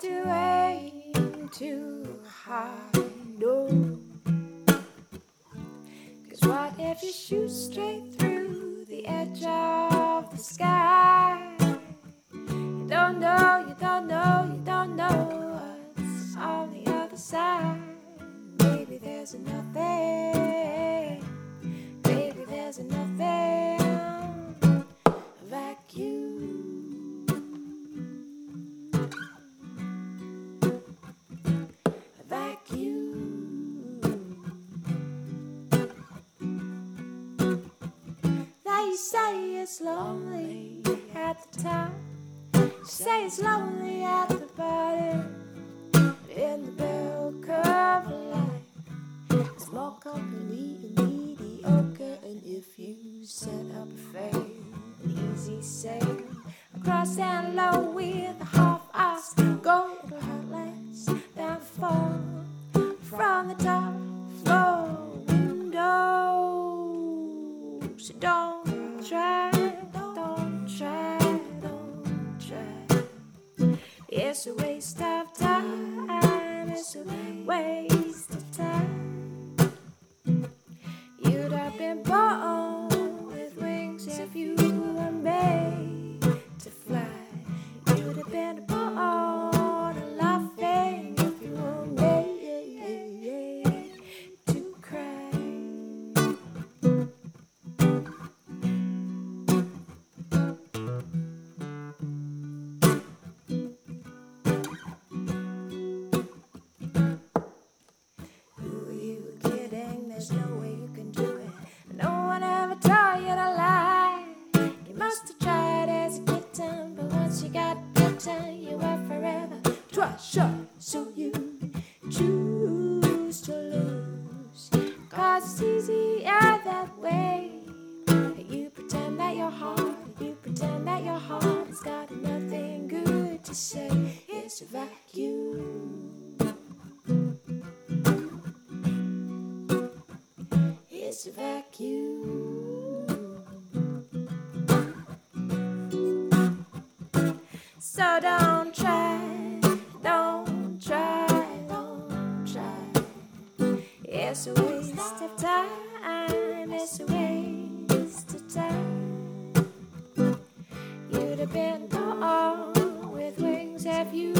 to aim too high. Oh. No. Cause what if you shoot straight through the edge of the sky? You don't know, you don't know, you don't know what's on the other side. Maybe there's nothing. maybe there's nothing. Say it's lonely at the top. Say it's lonely at the bottom. In the bell curve of life. Small company and mediocre, and if you set up a fair, an easy sail across and low with a half ass go to heartless down fall from the top floor window. So don't try, don't try, don't try. It's a waste of time. It's a waste of time. You'd have been born with wings if you were made There's no way you can do it. No one ever taught you to lie. You must have tried as a kitten, but once you got bitten, you were forever. Try sure, so you choose to lose. Cause it's easier that way. You pretend that your heart, you pretend that your heart has got nothing good to say. It's a vacuum. So don't try, don't try, don't try. It's a waste of time, it's a waste of time. You'd have been born with wings if you